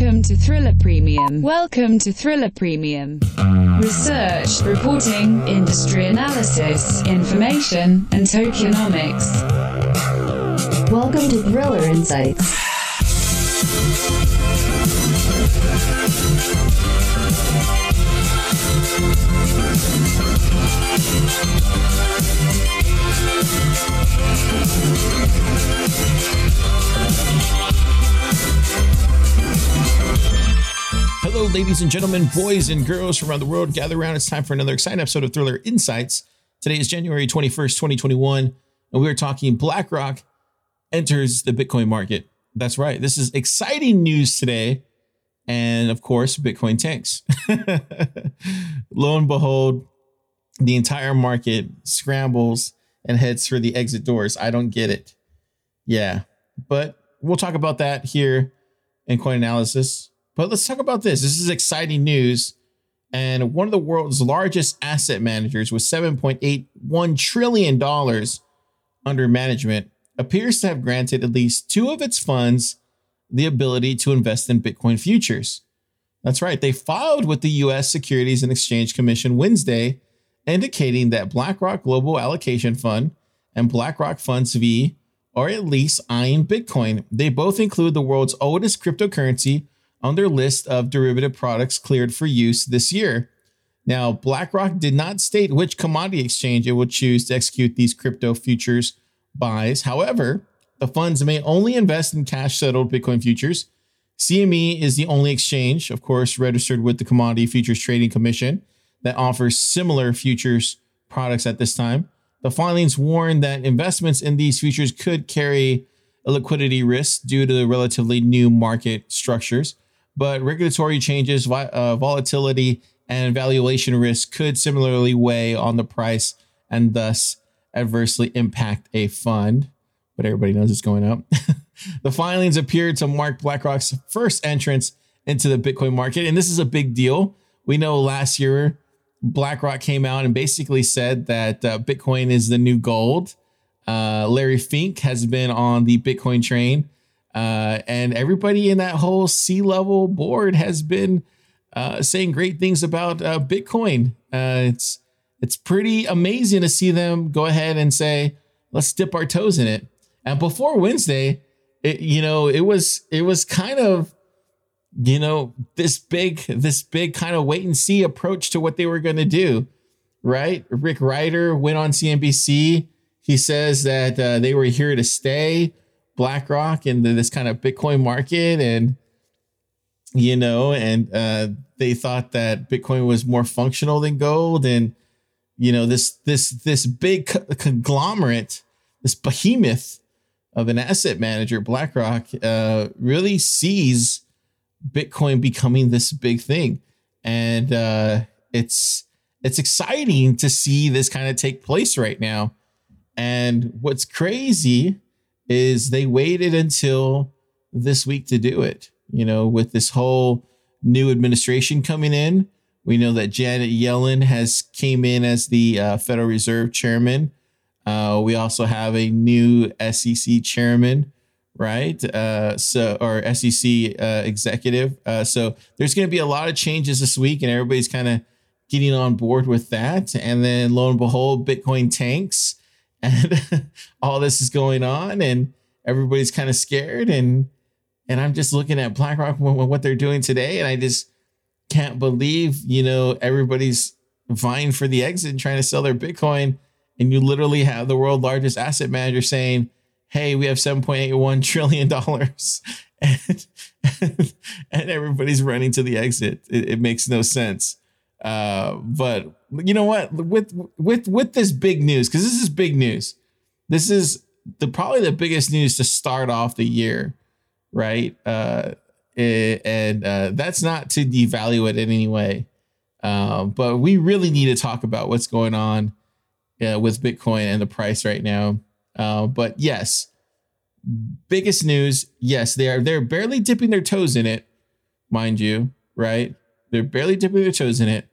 Welcome to Thriller Premium. Welcome to Thriller Premium. Research, reporting, industry analysis, information, and tokenomics. Welcome to Thriller Insights. Hello, ladies and gentlemen, boys and girls from around the world. Gather around. It's time for another exciting episode of Thriller Insights. Today is January 21st, 2021, and we are talking BlackRock enters the Bitcoin market. That's right. This is exciting news today. And of course, Bitcoin tanks. Lo and behold, the entire market scrambles and heads for the exit doors. I don't get it. Yeah. But we'll talk about that here in coin analysis. But let's talk about this. This is exciting news. And one of the world's largest asset managers with $7.81 trillion under management appears to have granted at least two of its funds the ability to invest in Bitcoin futures. That's right. They filed with the US Securities and Exchange Commission Wednesday, indicating that BlackRock Global Allocation Fund and BlackRock Funds V are at least eyeing Bitcoin. They both include the world's oldest cryptocurrency on their list of derivative products cleared for use this year. Now, BlackRock did not state which commodity exchange it would choose to execute these crypto futures buys. However, the funds may only invest in cash settled Bitcoin futures. CME is the only exchange, of course, registered with the Commodity Futures Trading Commission that offers similar futures products at this time. The filings warn that investments in these futures could carry a liquidity risk due to the relatively new market structures but regulatory changes, uh, volatility, and valuation risk could similarly weigh on the price and thus adversely impact a fund. But everybody knows it's going up. the filings appear to mark BlackRock's first entrance into the Bitcoin market, and this is a big deal. We know last year BlackRock came out and basically said that uh, Bitcoin is the new gold. Uh, Larry Fink has been on the Bitcoin train uh, and everybody in that whole C level board has been uh, saying great things about uh, Bitcoin. Uh, it's it's pretty amazing to see them go ahead and say, "Let's dip our toes in it." And before Wednesday, it, you know, it was it was kind of you know this big this big kind of wait and see approach to what they were going to do, right? Rick Rieder went on CNBC. He says that uh, they were here to stay BlackRock and this kind of Bitcoin market, and you know, and uh, they thought that Bitcoin was more functional than gold, and you know, this this this big conglomerate, this behemoth of an asset manager, BlackRock, uh, really sees Bitcoin becoming this big thing, and uh, it's it's exciting to see this kind of take place right now. And what's crazy is they waited until this week to do it. You know, with this whole new administration coming in, we know that Janet Yellen has came in as the uh, Federal Reserve chairman. Uh, we also have a new SEC chairman, right? Uh, so or SEC uh, executive. Uh, so there's going to be a lot of changes this week, and everybody's kind of getting on board with that. And then lo and behold, Bitcoin tanks and all this is going on and everybody's kind of scared and and I'm just looking at BlackRock what they're doing today and I just can't believe, you know, everybody's vying for the exit and trying to sell their Bitcoin and you literally have the world largest asset manager saying, "Hey, we have 7.81 trillion dollars." And, and everybody's running to the exit. It, it makes no sense. Uh, but you know what? With with with this big news, because this is big news. This is the probably the biggest news to start off the year, right? Uh, it, and uh, that's not to devalue it in any way, uh, but we really need to talk about what's going on uh, with Bitcoin and the price right now. Uh, but yes, biggest news. Yes, they are. They're barely dipping their toes in it, mind you, right? They're barely dipping their toes in it,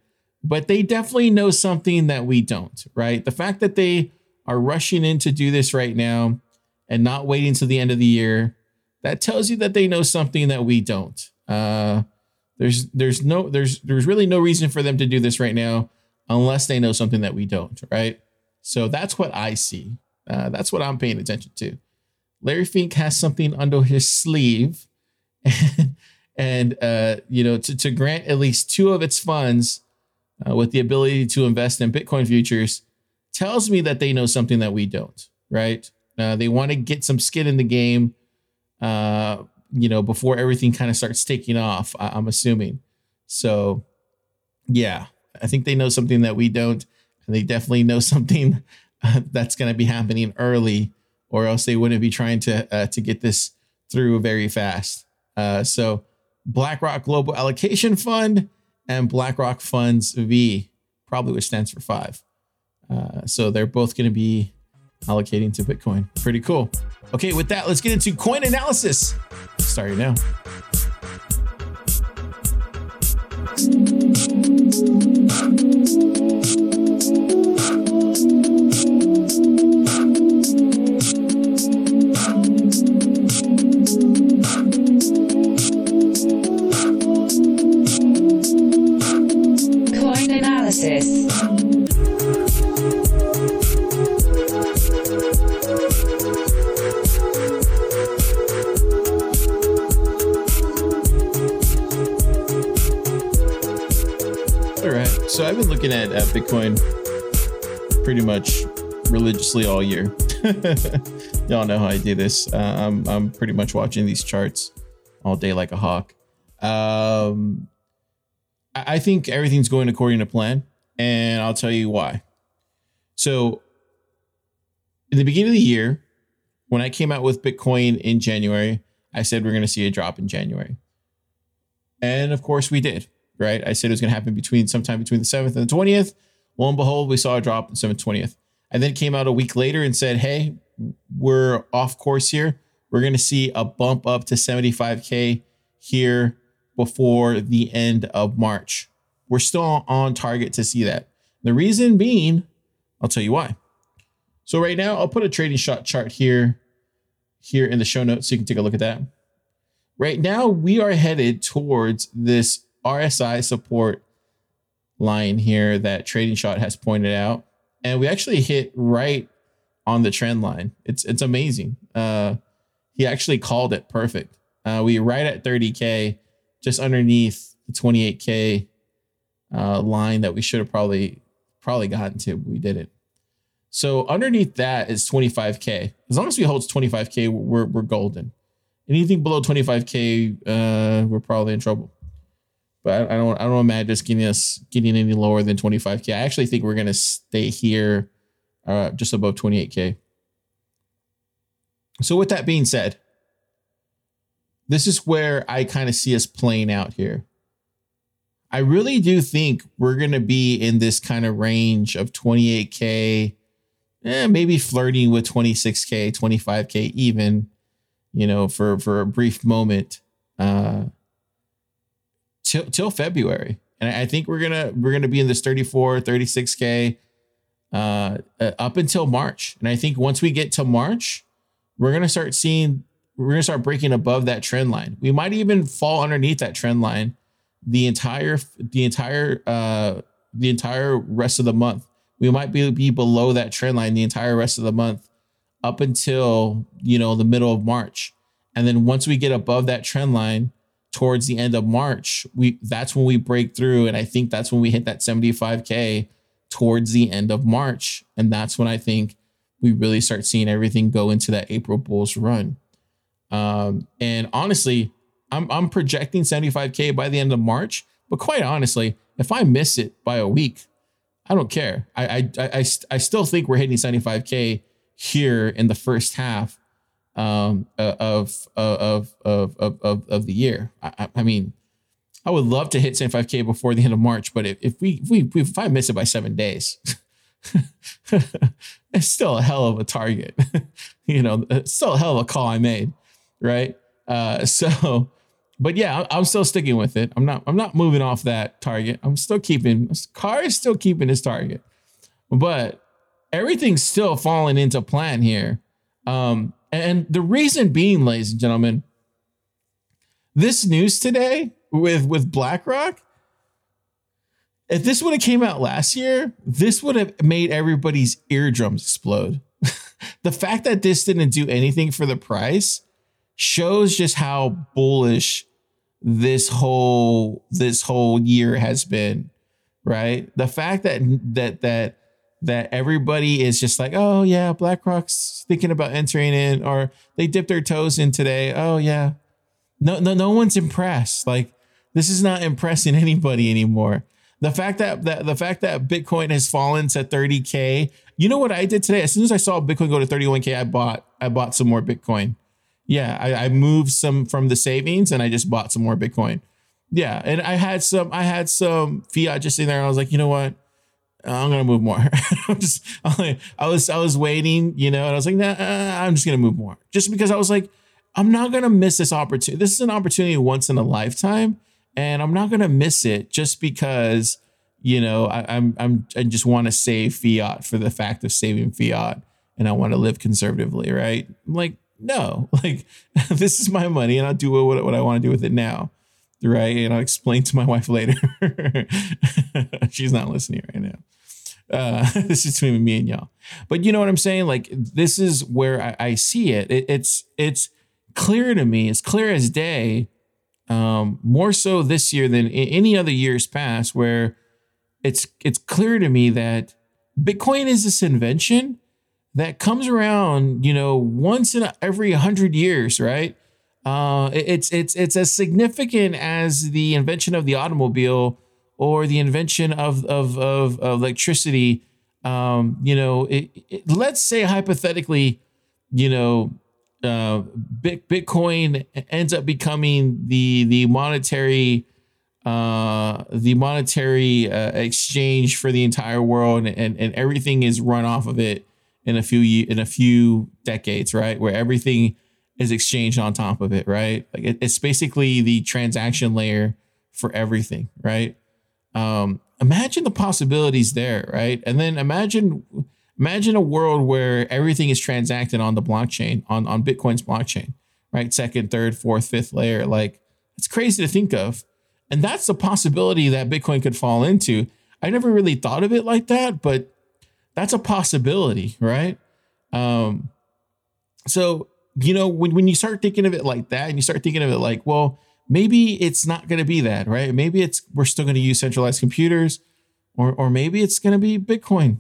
but they definitely know something that we don't, right? The fact that they are rushing in to do this right now and not waiting till the end of the year, that tells you that they know something that we don't. Uh, there's there's no there's there's really no reason for them to do this right now unless they know something that we don't, right? So that's what I see. Uh, that's what I'm paying attention to. Larry Fink has something under his sleeve, and, and uh, you know to, to grant at least two of its funds uh, with the ability to invest in Bitcoin futures tells me that they know something that we don't, right? Uh, they want to get some skin in the game, uh, you know, before everything kind of starts taking off. I- am assuming. So, yeah, I think they know something that we don't, and they definitely know something that's going to be happening early, or else they wouldn't be trying to uh, to get this through very fast. Uh, so, BlackRock Global Allocation Fund and BlackRock Funds V, probably which stands for five. Uh, so they're both going to be allocating to Bitcoin. Pretty cool. Okay, with that, let's get into coin analysis. Starting now. At uh, Bitcoin pretty much religiously all year. Y'all know how I do this. Uh, I'm I'm pretty much watching these charts all day like a hawk. Um, I I think everything's going according to plan, and I'll tell you why. So, in the beginning of the year, when I came out with Bitcoin in January, I said we're going to see a drop in January, and of course we did. Right? I said it was going to happen between sometime between the seventh and the twentieth. Lo and behold, we saw a drop on the seventh twentieth. I then came out a week later and said, "Hey, we're off course here. We're going to see a bump up to 75k here before the end of March. We're still on target to see that. The reason being, I'll tell you why. So right now, I'll put a TradingShot chart here, here in the show notes, so you can take a look at that. Right now, we are headed towards this RSI support line here that TradingShot has pointed out, and we actually hit right on the trend line. It's it's amazing. Uh, he actually called it perfect. Uh, we right at 30k, just underneath the 28k uh, line that we should have probably probably gotten to, but we didn't. So underneath that is 25k. As long as we hold 25k, we're we're golden. Anything below 25k, uh, we're probably in trouble. But I, don't I don't imagine just getting us getting any lower than 25k. I actually think we're gonna stay here, uh, just above 28k. So with that being said, this is where I kind of see us playing out here. I really do think we're going to be in this kind of range of 28K, eh, maybe flirting with 26K, 25K, even, you know, for, for a brief moment uh, till, till February. And I think we're to, we're to be in this 34, 36K uh, uh, up until March. And I think once we get to March, we're to start seeing, we're to start breaking above that trend line. We might even fall underneath that trend line the entire the entire uh the entire rest of the month. We might be be below that trend line the entire rest of the month up until, you know, the middle of March. And then once we get above that trend line towards the end of March, we that's when we break through and I think that's when we hit that 75k towards the end of March and that's when I think we really start seeing everything go into that April Bulls run. Um and honestly, I'm I'm projecting 75k by the end of March, but quite honestly, if I miss it by a week, I don't care. I I I, I, I still think we're hitting 75k here in the first half um, of, of, of of of of the year. I, I mean, I would love to hit 75k before the end of March, but if, if we if we if I miss it by seven days, it's still a hell of a target. you know, it's still a hell of a call I made, right? Uh, so but yeah, I'm still sticking with it. I'm not. I'm not moving off that target. I'm still keeping. Car is still keeping his target, but everything's still falling into plan here. Um, and the reason being, ladies and gentlemen, this news today with with BlackRock, if this would have came out last year, this would have made everybody's eardrums explode. the fact that this didn't do anything for the price shows just how bullish this whole this whole year has been, right? The fact that that that that everybody is just like, oh yeah, BlackRock's thinking about entering in, or they dipped their toes in today. Oh yeah, no, no, no one's impressed. Like this is not impressing anybody anymore. The fact that, that the fact that Bitcoin has fallen to 30k. You know what I did today? As soon as I saw Bitcoin go to 31k, I bought I bought some more Bitcoin. Yeah, I, I moved some from the savings and I just bought some more Bitcoin. Yeah, and I had some I had some fiat just in there. and I was like, you know what? Uh, I'm gonna move more. I'm just I was I was waiting, you know, and I was like, nah, I'm just gonna move more, just because I was like, I'm not gonna miss this opportunity. This is an opportunity once in a lifetime, and I'm not gonna miss it just because you know I, I'm I'm I just want to save fiat for the fact of saving fiat, and I want to live conservatively, right? I'm like, no, like this is my money, and I'll do what what I want to do with it now, right? And I'll explain to my wife later. She's not listening right now. Uh, this is between me and y'all. But you know what I'm saying? Like this is where I, I see it. it. It's it's clear to me. It's clear as day. Um, more so this year than any other years past, where it's it's clear to me that Bitcoin is this invention that comes around, you know, once in every hundred years, right? Uh, it's it's it's as significant as the invention of the automobile or the invention of of of, electricity, um, you know, it, it, let's say hypothetically, you know, uh, Bitcoin ends up becoming the the monetary uh, the monetary uh, exchange for the entire world, and and everything is run off of it in a few in a few decades, right? Where everything is exchanged on top of it, right? Like it, it's basically the transaction layer for everything, right? Um, imagine the possibilities there, right? And then imagine imagine a world where everything is transacted on the blockchain, on, on Bitcoin's blockchain, right? Second, third, fourth, fifth layer. Like it's crazy to think of. And that's the possibility that Bitcoin could fall into. I never really thought of it like that, but that's a possibility, right? Um, so, you know, when, when you start thinking of it like that and you start thinking of it like, well, maybe it's not going to be that, right? Maybe it's we're still going to use centralized computers, or or maybe it's going to be Bitcoin.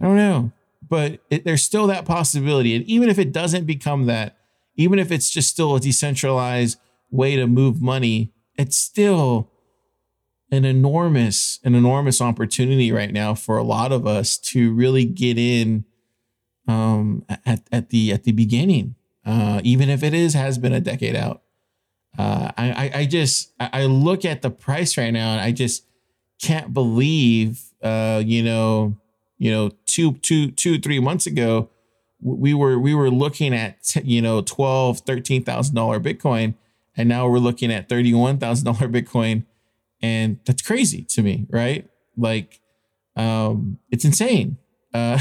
I don't know, but it, there's still that possibility, and even if it doesn't become that, even if it's just still a decentralized way to move money, it's still an enormous an enormous opportunity right now for a lot of us to really get in um, at at the at the beginning, uh, even if it is has been a decade out uh, I, I just I look at the price right now and I just can't believe uh, you know you know two two two three months ago we were we were looking at you know twelve thirteen thousand dollar Bitcoin and now we're looking at thirty one thousand dollar Bitcoin. And that's crazy to me right? Like um it's insane. Uh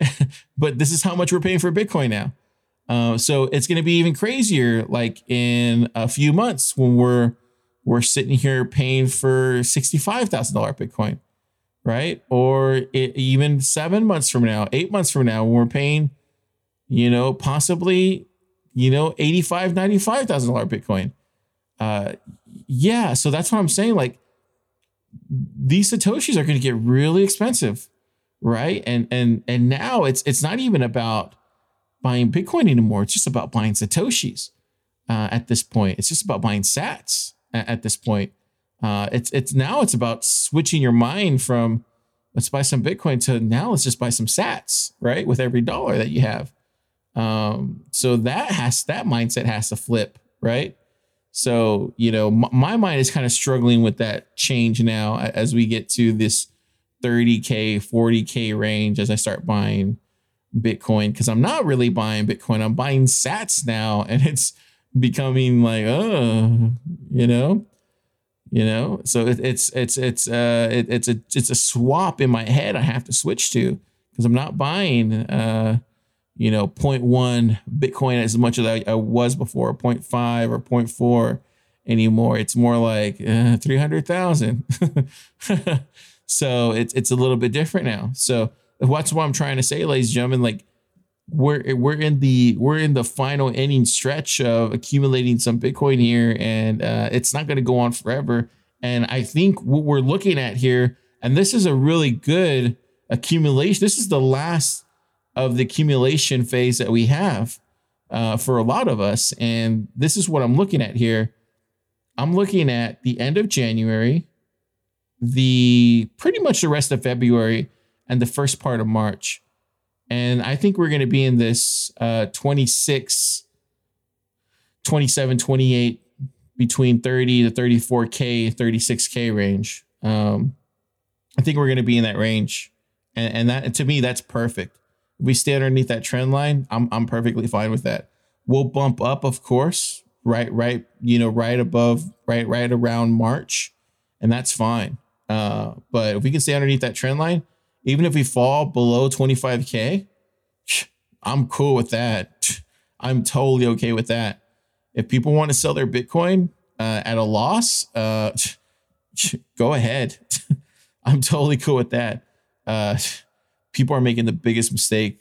but this is how much we're paying for Bitcoin now uh, so it's going to be even crazier, like in a few months when we're we're sitting here paying for sixty five thousand dollar Bitcoin, right? Or it, even seven months from now, eight months from now, when we're paying, you know, possibly, you know, eighty five, ninety five thousand dollar Bitcoin. Uh, yeah. So that's what I'm saying. Like these satoshis are going to get really expensive, right? And and and now it's it's not even about buying Bitcoin anymore. It's just about buying Satoshis uh, at this point. It's just about buying sats at, at this point. Uh, it's it's now it's about switching your mind from let's buy some Bitcoin to now let's just buy some sats, right? With every dollar that you have. Um, so that has that mindset has to flip, right? So, you know, m- my mind is kind of struggling with that change now as we get to this 30K, 40K range as I start buying Bitcoin because I'm not really buying Bitcoin. I'm buying sats now, and it's becoming like, oh, you know, you know. So it, it's it's it's uh it, it's a it's a swap in my head. I have to switch to because I'm not buying uh you know 0.1 Bitcoin as much as I, I was before, 0.5 or 0.4. anymore. It's more like uh, 300,000. so it's, it's a little bit different now. So that's what I'm trying to say, ladies and gentlemen. Like we're we're in the we're in the final inning stretch of accumulating some Bitcoin here, and uh, it's not going to go on forever. And I think what we're looking at here, and this is a really good accumulation. This is the last of the accumulation phase that we have uh, for a lot of us, and this is what I'm looking at here. I'm looking at the end of January, the pretty much the rest of February, and the first part of March. And I think we're going to be in this uh, 26, 27, 28, between 30 to 34K, 36K range. Um, I think we're going to be in that range. And, and that to me, that's perfect. If we stay underneath that trend line, I'm, I'm perfectly fine with that. We'll bump up, of course, right, right, you know, right above, right, right around March. And that's fine. Uh, but if we can stay underneath that trend line, even if we fall below 25K, I'm cool with that. I'm totally okay with that. If people want to sell their Bitcoin uh, at a loss, uh, go ahead. I'm totally cool with that. Uh, people are making the biggest mistake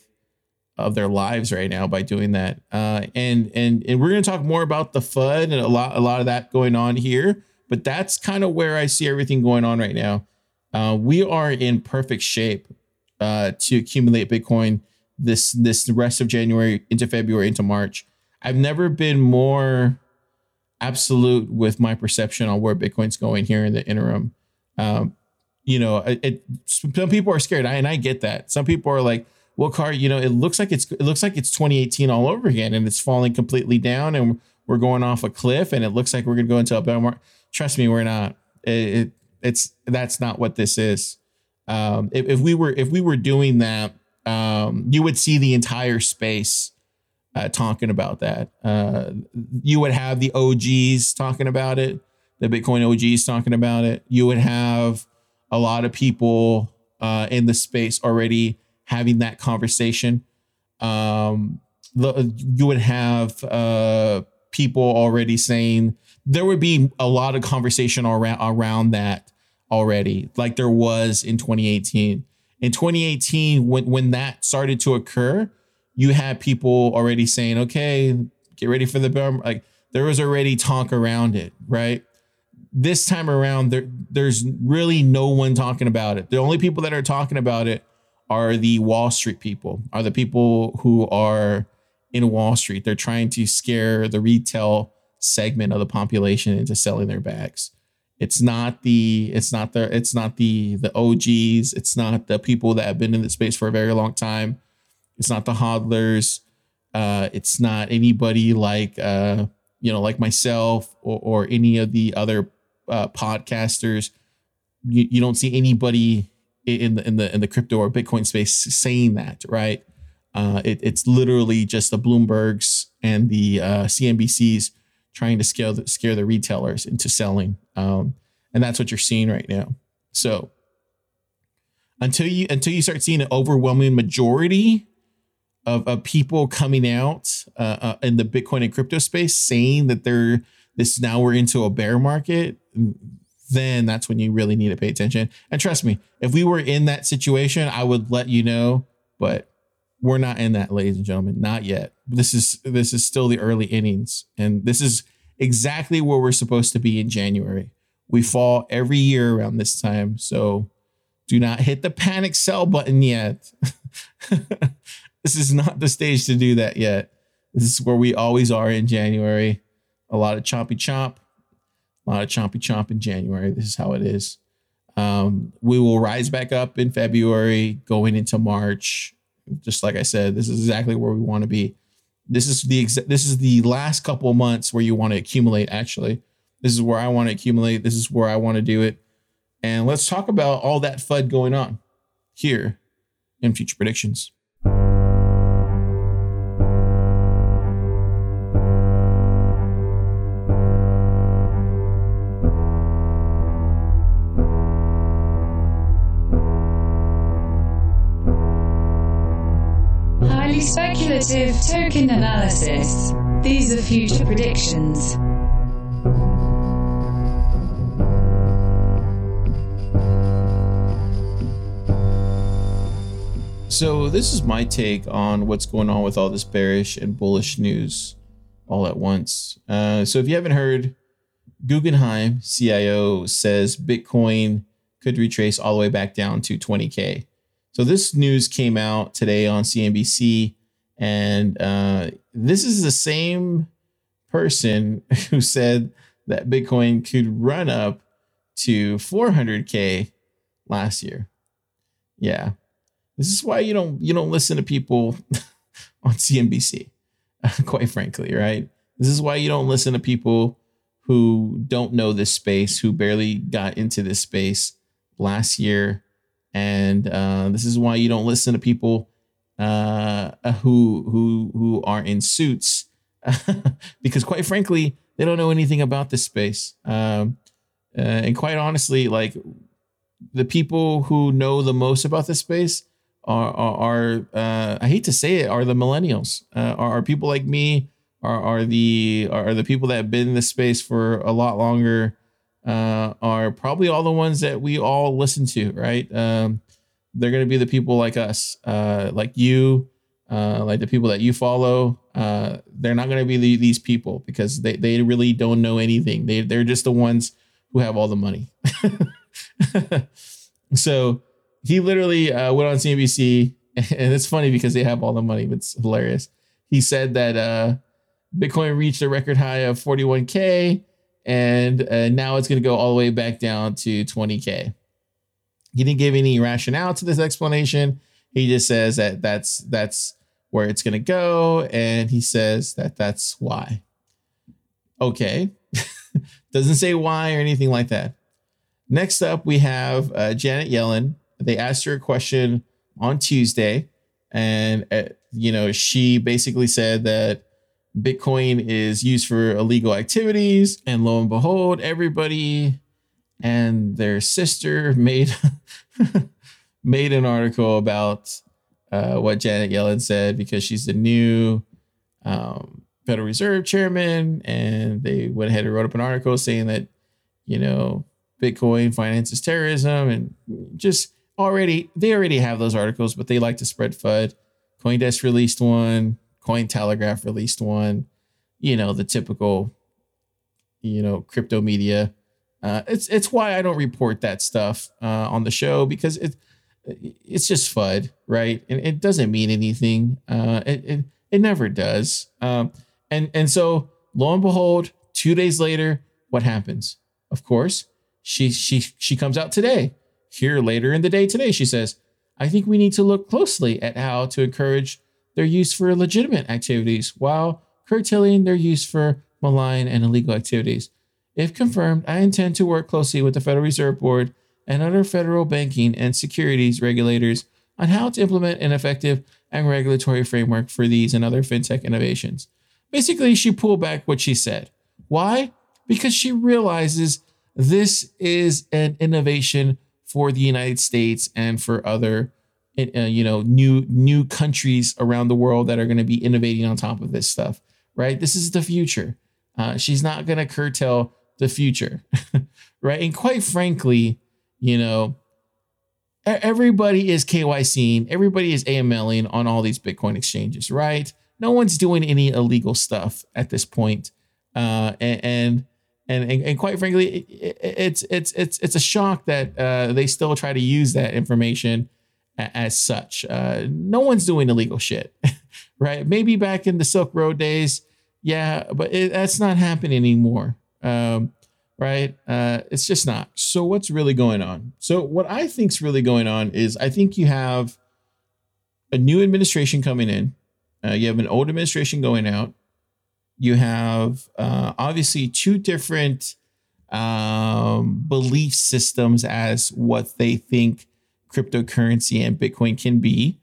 of their lives right now by doing that. Uh, and and and we're going to talk more about the FUD and a lot a lot of that going on here. But that's kind of where I see everything going on right now. Uh, we are in perfect shape uh, to accumulate Bitcoin this this rest of January into February into March. I've never been more absolute with my perception on where Bitcoin's going here in the interim. Um, you know, it, it, some people are scared, I, and I get that. Some people are like, "Well, Car, you know, it looks like it's it looks like it's 2018 all over again, and it's falling completely down, and we're going off a cliff, and it looks like we're going to go into a bear market." Trust me, we're not. It, it's that's not what this is. Um, if, if, we were if we were doing that, um, you would see the entire space uh, talking about that. Uh, you would have the OGs talking about it, the Bitcoin OGs talking about it. You would have a lot of people uh, in the space already having that conversation. Um, you would have uh, people already saying there would be a lot of conversation around around that already, like there was in 2018. In 2018, when when that started to occur, you had people already saying, "Okay, get ready for the bear." Like there was already talk around it, right? This time around, there there's really no one talking about it. The only people that are talking about it are the Wall Street people, are the people who are in Wall Street. They're trying to scare the retail segment of the population into selling their bags. It's not the it's not the it's not the the OGs. It's not the people that have been in the space for a very long time. It's not the hodlers. Uh, it's not anybody like uh, you know like myself or, or any of the other uh, podcasters. You, you don't see anybody in the in the in the crypto or Bitcoin space saying that, right? Uh, it, it's literally just the Bloombergs and the uh, CNBCs trying to scare the, scare the retailers into selling. Um, and that's what you're seeing right now. So until you until you start seeing an overwhelming majority of, of people coming out uh, uh, in the Bitcoin and crypto space saying that they're this now we're into a bear market, then that's when you really need to pay attention. And trust me, if we were in that situation, I would let you know. But we're not in that, ladies and gentlemen, not yet. This is this is still the early innings, and this is exactly where we're supposed to be in January. We fall every year around this time, so do not hit the panic sell button yet. this is not the stage to do that yet. This is where we always are in January. A lot of choppy chomp, a lot of choppy chomp in January. This is how it is. Um, we will rise back up in February, going into March, just like I said, this is exactly where we want to be. This is the exa- this is the last couple months where you want to accumulate. Actually, this is where I want to accumulate. This is where I want to do it. And let's talk about all that FUD going on here in future predictions. Token analysis. These are future predictions. So, this is my take on what's going on with all this bearish and bullish news all at once. Uh, so, if you haven't heard, Guggenheim CIO says Bitcoin could retrace all the way back down to 20K. So, this news came out today on CNBC and uh, this is the same person who said that Bitcoin could run up to 400K last year. Yeah. This is why you don't you don't listen to people on CNBC, quite frankly, right? This is why you don't listen to people who don't know this space, who barely got into this space last year, and uh, this is why you don't listen to people uh, who who who are in suits, because quite frankly, they don't know anything about this space. Um, uh, and quite honestly, like the people who know the most about this space are are, are uh, I hate to say it, are the millennials. Uh, are, are people like me? Are are the are the people that have been in this space for a lot longer? Uh, are probably all the ones that we all listen to, right? Um, they're going to be the people like us, uh, like you, uh, like the people that you follow. Uh, they're not going to be the, these people because they, they really don't know anything. They they're just the ones who have all the money. so he literally uh, went on CNBC, and it's funny because they have all the money, but it's hilarious. He said that uh, Bitcoin reached a record high of 41k, and uh, now it's going to go all the way back down to 20k. He didn't give any rationale to this explanation. He just says that that's that's where it's going to go, and he says that that's why. Okay, doesn't say why or anything like that. Next up, we have uh, Janet Yellen they asked her a question on Tuesday, and uh, you know she basically said that Bitcoin is used for illegal activities, and lo and behold, everybody and their sister made made an article about uh, what Janet Yellen said because she's the new um, Federal Reserve chairman, and they went ahead and wrote up an article saying that you know Bitcoin finances terrorism and just already they already have those articles, but they like to spread FUD. CoinDesk released one, Cointelegraph released one. You know the typical, you know, crypto media. Uh, it's it's why I don't report that stuff uh, on the show because it it's just FUD, right? And it doesn't mean anything. Uh, it, it it never does. Um, and and so lo and behold, two days later, what happens? Of course, she she she comes out today here later in the day today, she says, I think we need to look closely at how to encourage their use for legitimate activities while curtailing their use for malign and illegal activities. If confirmed, I intend to work closely with the Federal Reserve Board and other federal banking and securities regulators on how to implement an effective and regulatory framework for these and other fintech innovations. Basically, she pulled back what she said. Why? Because she realizes this is an innovation for the United States and for other uh, you know new new countries around the world that are going to be innovating on top of this stuff right this is the future uh, she's not going to curtail the future right and quite frankly you know everybody is kycing everybody is amling on all these bitcoin exchanges right no one's doing any illegal stuff at this point uh, and, and and and, quite frankly, it, it's it's it's it's a shock that uh, they still try to use that information as such. Uh, no one's doing illegal shit, right? Maybe back in the Silk Road days, yeah, but it, that's not happening anymore. Um, right? Uh, it's just not. So what's really going on? So what I think's really going on is I think you have a new administration coming in. Uh, you have an old administration going out you have uh, obviously two different um, belief systems as what they think cryptocurrency and Bitcoin can be.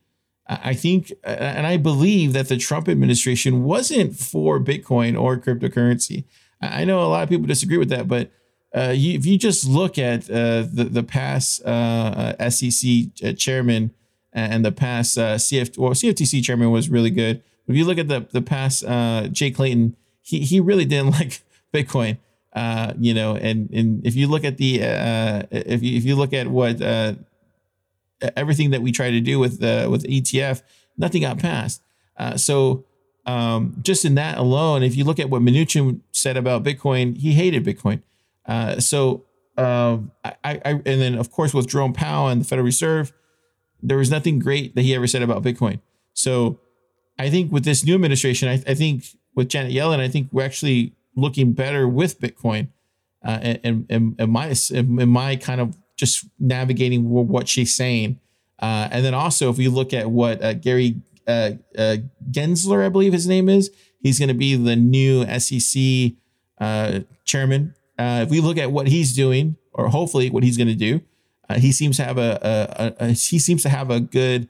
I think, and I believe that the Trump administration wasn't for Bitcoin or cryptocurrency. I know a lot of people disagree with that, but uh, you, if you just look at uh, the the past uh, uh SEC uh, chairman and the past uh, CF well CFTC chairman was really good. If you look at the the past uh, Jay Clayton, he he really didn't like Bitcoin. Uh, you know, and and if you look at the uh, if you if you look at what uh, everything that we try to do with the with ETF, nothing got passed. Uh, so um, just in that alone, if you look at what Mnuchin said about Bitcoin, he hated Bitcoin. Uh, so um, I, I, and then of course with Jerome Powell and the Federal Reserve, there was nothing great that he ever said about Bitcoin. So I think with this new administration, I, I think with Janet Yellen, I think we're actually looking better with Bitcoin, uh, and, and, and my and my kind of just navigating what she's saying. Uh, and then also, if we look at what uh, Gary uh, uh, Gensler, I believe his name is, he's going to be the new SEC uh, chairman. if we look at what he's doing, or hopefully what he's going to do, he seems to have a, a, a, he seems to have a good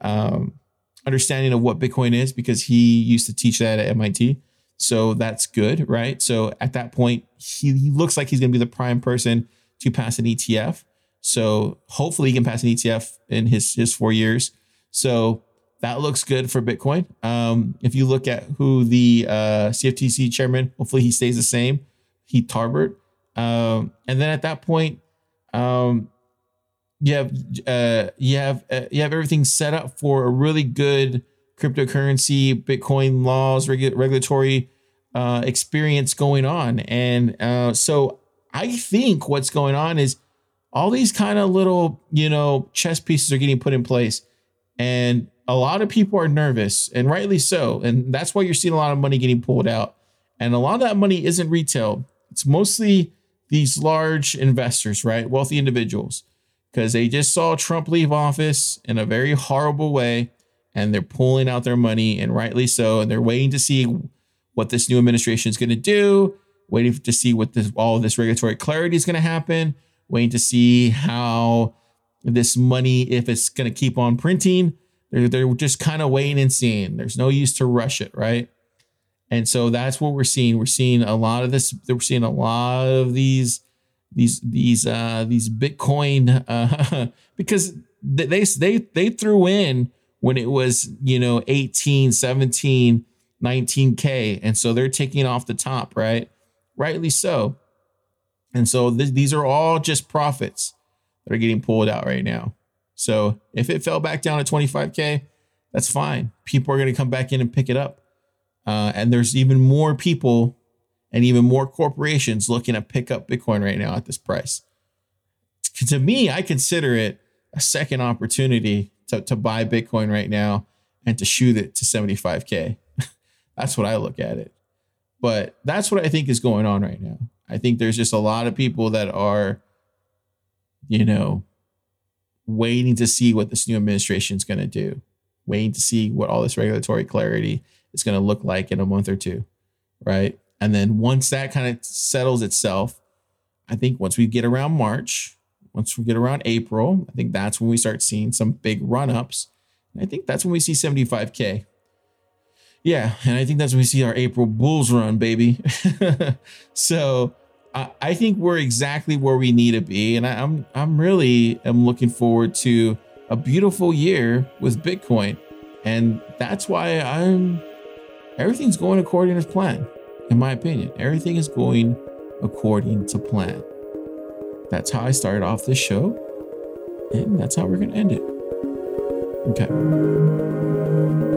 um, understanding of what Bitcoin is because he used to teach that at MIT. So that's good, right? So at that point, he, he looks like he's going to be the prime person to pass an ETF. So hopefully he can pass an ETF in his his four years. So that looks good for Bitcoin. Um, if you look at who the uh, CFTC chairman, hopefully he stays the same, Heath Tarbert. Um, and then at that point, um, you have uh, you have uh, you have everything set up for a really good cryptocurrency, Bitcoin laws, regu- regulatory uh, experience going on, and uh, so I think what's going on is all these kind of little, you know, chess pieces are getting put in place. And a lot of people are nervous, and rightly so. And that's why you're seeing a lot of money getting pulled out. And a lot of that money isn't retail, it's mostly these large investors, right? Wealthy individuals, because they just saw Trump leave office in a very horrible way and they're pulling out their money, and rightly so. And they're waiting to see what this new administration is going to do waiting to see what this all this regulatory clarity is going to happen, waiting to see how this money, if it's going to keep on printing. They're, they're just kind of waiting and seeing. There's no use to rush it, right? And so that's what we're seeing. We're seeing a lot of this. We're seeing a lot of these, these, these, uh, these Bitcoin, uh, because they, they, they threw in when it was, you know, 18, 17, 19K. And so they're taking off the top, right? rightly so. And so th- these are all just profits that are getting pulled out right now. So if it fell back down to 25K, that's fine. People are going to come back in and pick it up. Uh, and there's even more people and even more corporations looking to pick up Bitcoin right now at this price. To me, I consider it a second opportunity to, to buy Bitcoin right now and to shoot it to 75K. that's what I look at it. But that's what I think is going on right now. I think there's just a lot of people that are, you know, waiting to see what this new administration is going to do, waiting to see what all this regulatory clarity is going to look like in a month or two. Right. And then once that kind of settles itself, I think once we get around March, once we get around April, I think that's when we start seeing some big run ups. And I think that's when we see 75K. Yeah, and I think that's when we see our April Bulls run, baby. so I, think we're exactly where we need to be, and I, I'm I'm really am looking forward to a beautiful year with Bitcoin, and that's why I'm everything's going according to plan. In my opinion, everything is going according to plan. That's how I started off this show, and that's how we're gonna end it. Okay.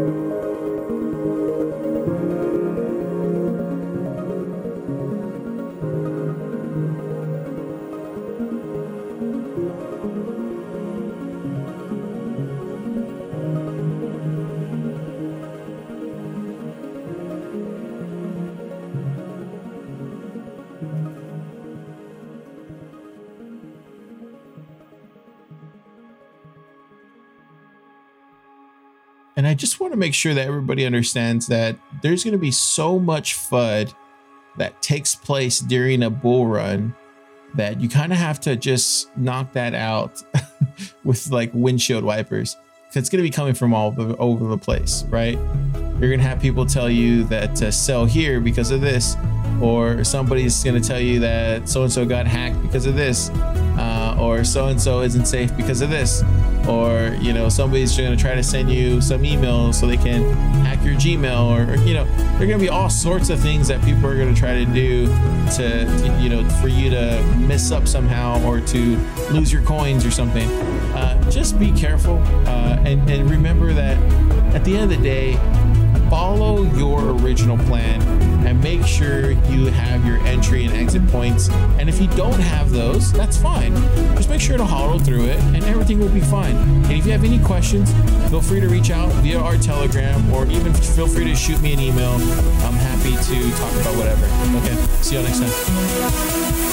And I just want to make sure that everybody understands that there's going to be so much FUD that takes place during a bull run that you kind of have to just knock that out with like windshield wipers. Cause It's going to be coming from all over the place, right? You're going to have people tell you that to sell here because of this, or somebody's going to tell you that so and so got hacked because of this, uh, or so and so isn't safe because of this, or you know somebody's going to try to send you some emails so they can hack your Gmail, or, or you know there are going to be all sorts of things that people are going to try to do to you know for you to mess up somehow or to lose your coins or something. Uh, just be careful uh, and, and remember that at the end of the day, follow your original plan and make sure you have your entry and exit points. And if you don't have those, that's fine. Just make sure to hodl through it and everything will be fine. And if you have any questions, feel free to reach out via our Telegram or even feel free to shoot me an email. I'm happy to talk about whatever. Okay, see you next time.